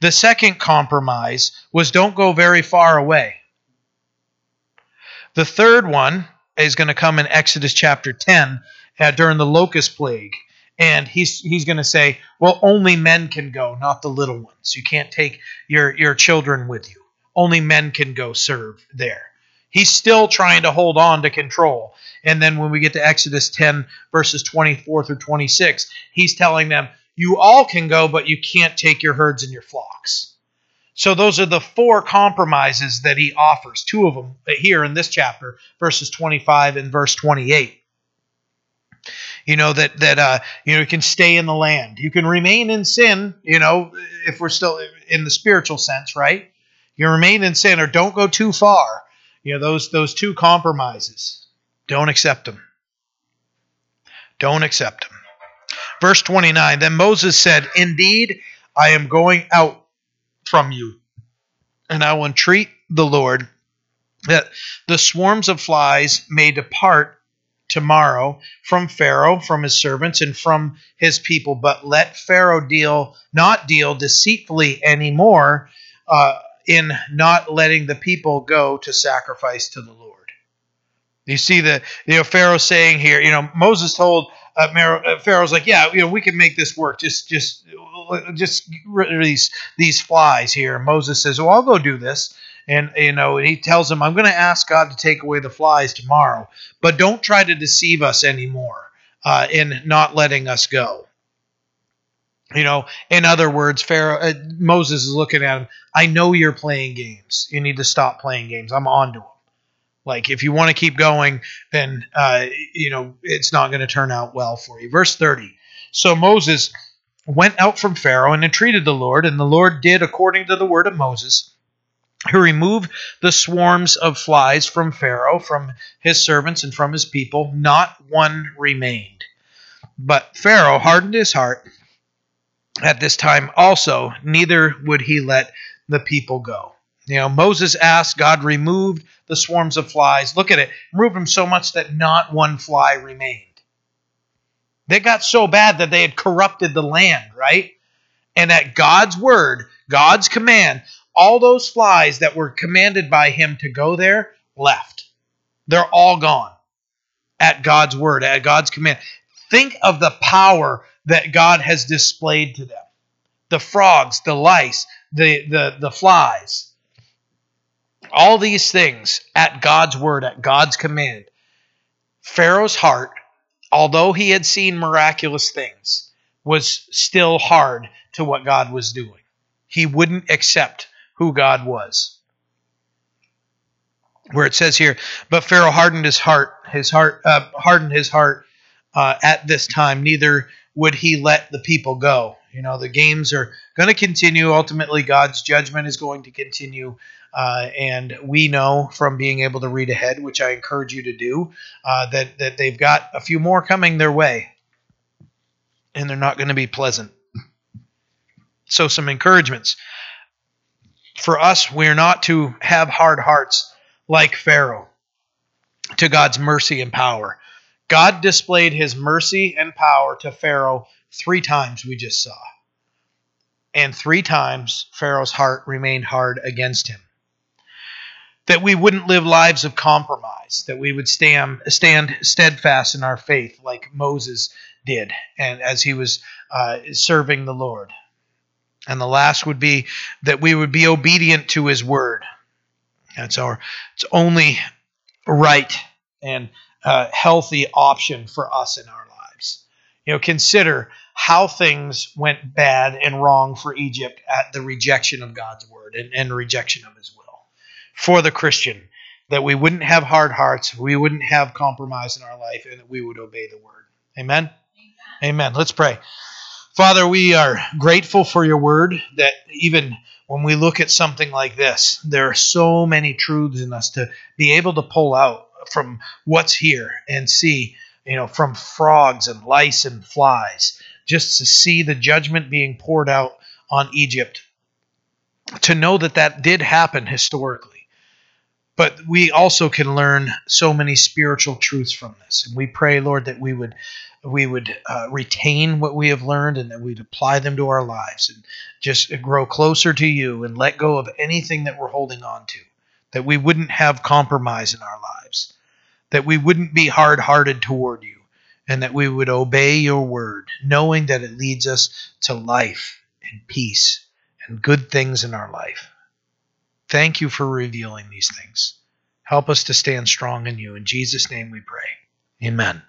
The second compromise was don't go very far away. The third one is going to come in Exodus chapter 10 uh, during the locust plague and he's he's going to say, "Well, only men can go, not the little ones. You can't take your your children with you. Only men can go serve there." He's still trying to hold on to control. And then when we get to Exodus 10 verses 24 through 26, he's telling them, "You all can go, but you can't take your herds and your flocks." So those are the four compromises that he offers. Two of them here in this chapter, verses 25 and verse 28 you know that that uh you know you can stay in the land. You can remain in sin you know if we're still in the spiritual sense right? You remain in sin or don't go too far. You know those those two compromises. Don't accept them don't accept them verse 29 then moses said indeed i am going out from you and i will entreat the lord that the swarms of flies may depart tomorrow from Pharaoh, from his servants, and from his people. But let Pharaoh deal not deal deceitfully anymore uh, in not letting the people go to sacrifice to the Lord. You see the you know Pharaoh saying here, you know Moses told uh, uh Pharaoh's like, yeah, you know we can make this work. Just just just release these flies here. And Moses says, well, I'll go do this. And you know and he tells him i'm going to ask god to take away the flies tomorrow but don't try to deceive us anymore uh, in not letting us go. You know in other words pharaoh uh, moses is looking at him i know you're playing games. You need to stop playing games. I'm on to him like if you want to keep going then uh, you know it's not going to turn out well for you. Verse 30 so moses went out from pharaoh and entreated the lord and the lord did according to the word of moses who removed the swarms of flies from Pharaoh, from his servants, and from his people. Not one remained. But Pharaoh hardened his heart at this time also, neither would he let the people go. You know, Moses asked, God removed the swarms of flies. Look at it, removed them so much that not one fly remained. They got so bad that they had corrupted the land, right? And at God's word, God's command, all those flies that were commanded by him to go there left. They're all gone at God's word, at God's command. Think of the power that God has displayed to them the frogs, the lice, the, the, the flies. All these things at God's word, at God's command. Pharaoh's heart, although he had seen miraculous things, was still hard to what God was doing. He wouldn't accept who God was. Where it says here, but Pharaoh hardened his heart, his heart uh, hardened his heart uh, at this time. Neither would he let the people go. You know, the games are going to continue. Ultimately, God's judgment is going to continue. Uh, and we know from being able to read ahead, which I encourage you to do, uh, that, that they've got a few more coming their way. And they're not going to be pleasant. So, some encouragements for us, we're not to have hard hearts like Pharaoh to God's mercy and power. God displayed his mercy and power to Pharaoh three times, we just saw. And three times Pharaoh's heart remained hard against him. That we wouldn't live lives of compromise, that we would stand, stand steadfast in our faith like Moses did, and as he was uh, serving the Lord. And the last would be that we would be obedient to his word. That's our it's only right and uh, healthy option for us in our lives. You know, consider how things went bad and wrong for Egypt at the rejection of God's word and, and rejection of his will. For the Christian, that we wouldn't have hard hearts, we wouldn't have compromise in our life, and that we would obey the word. Amen? Amen. Amen. Let's pray. Father, we are grateful for your word that even when we look at something like this, there are so many truths in us to be able to pull out from what's here and see, you know, from frogs and lice and flies, just to see the judgment being poured out on Egypt, to know that that did happen historically but we also can learn so many spiritual truths from this. And we pray lord that we would we would uh, retain what we have learned and that we'd apply them to our lives and just grow closer to you and let go of anything that we're holding on to that we wouldn't have compromise in our lives that we wouldn't be hard-hearted toward you and that we would obey your word knowing that it leads us to life and peace and good things in our life Thank you for revealing these things. Help us to stand strong in you. In Jesus' name we pray. Amen.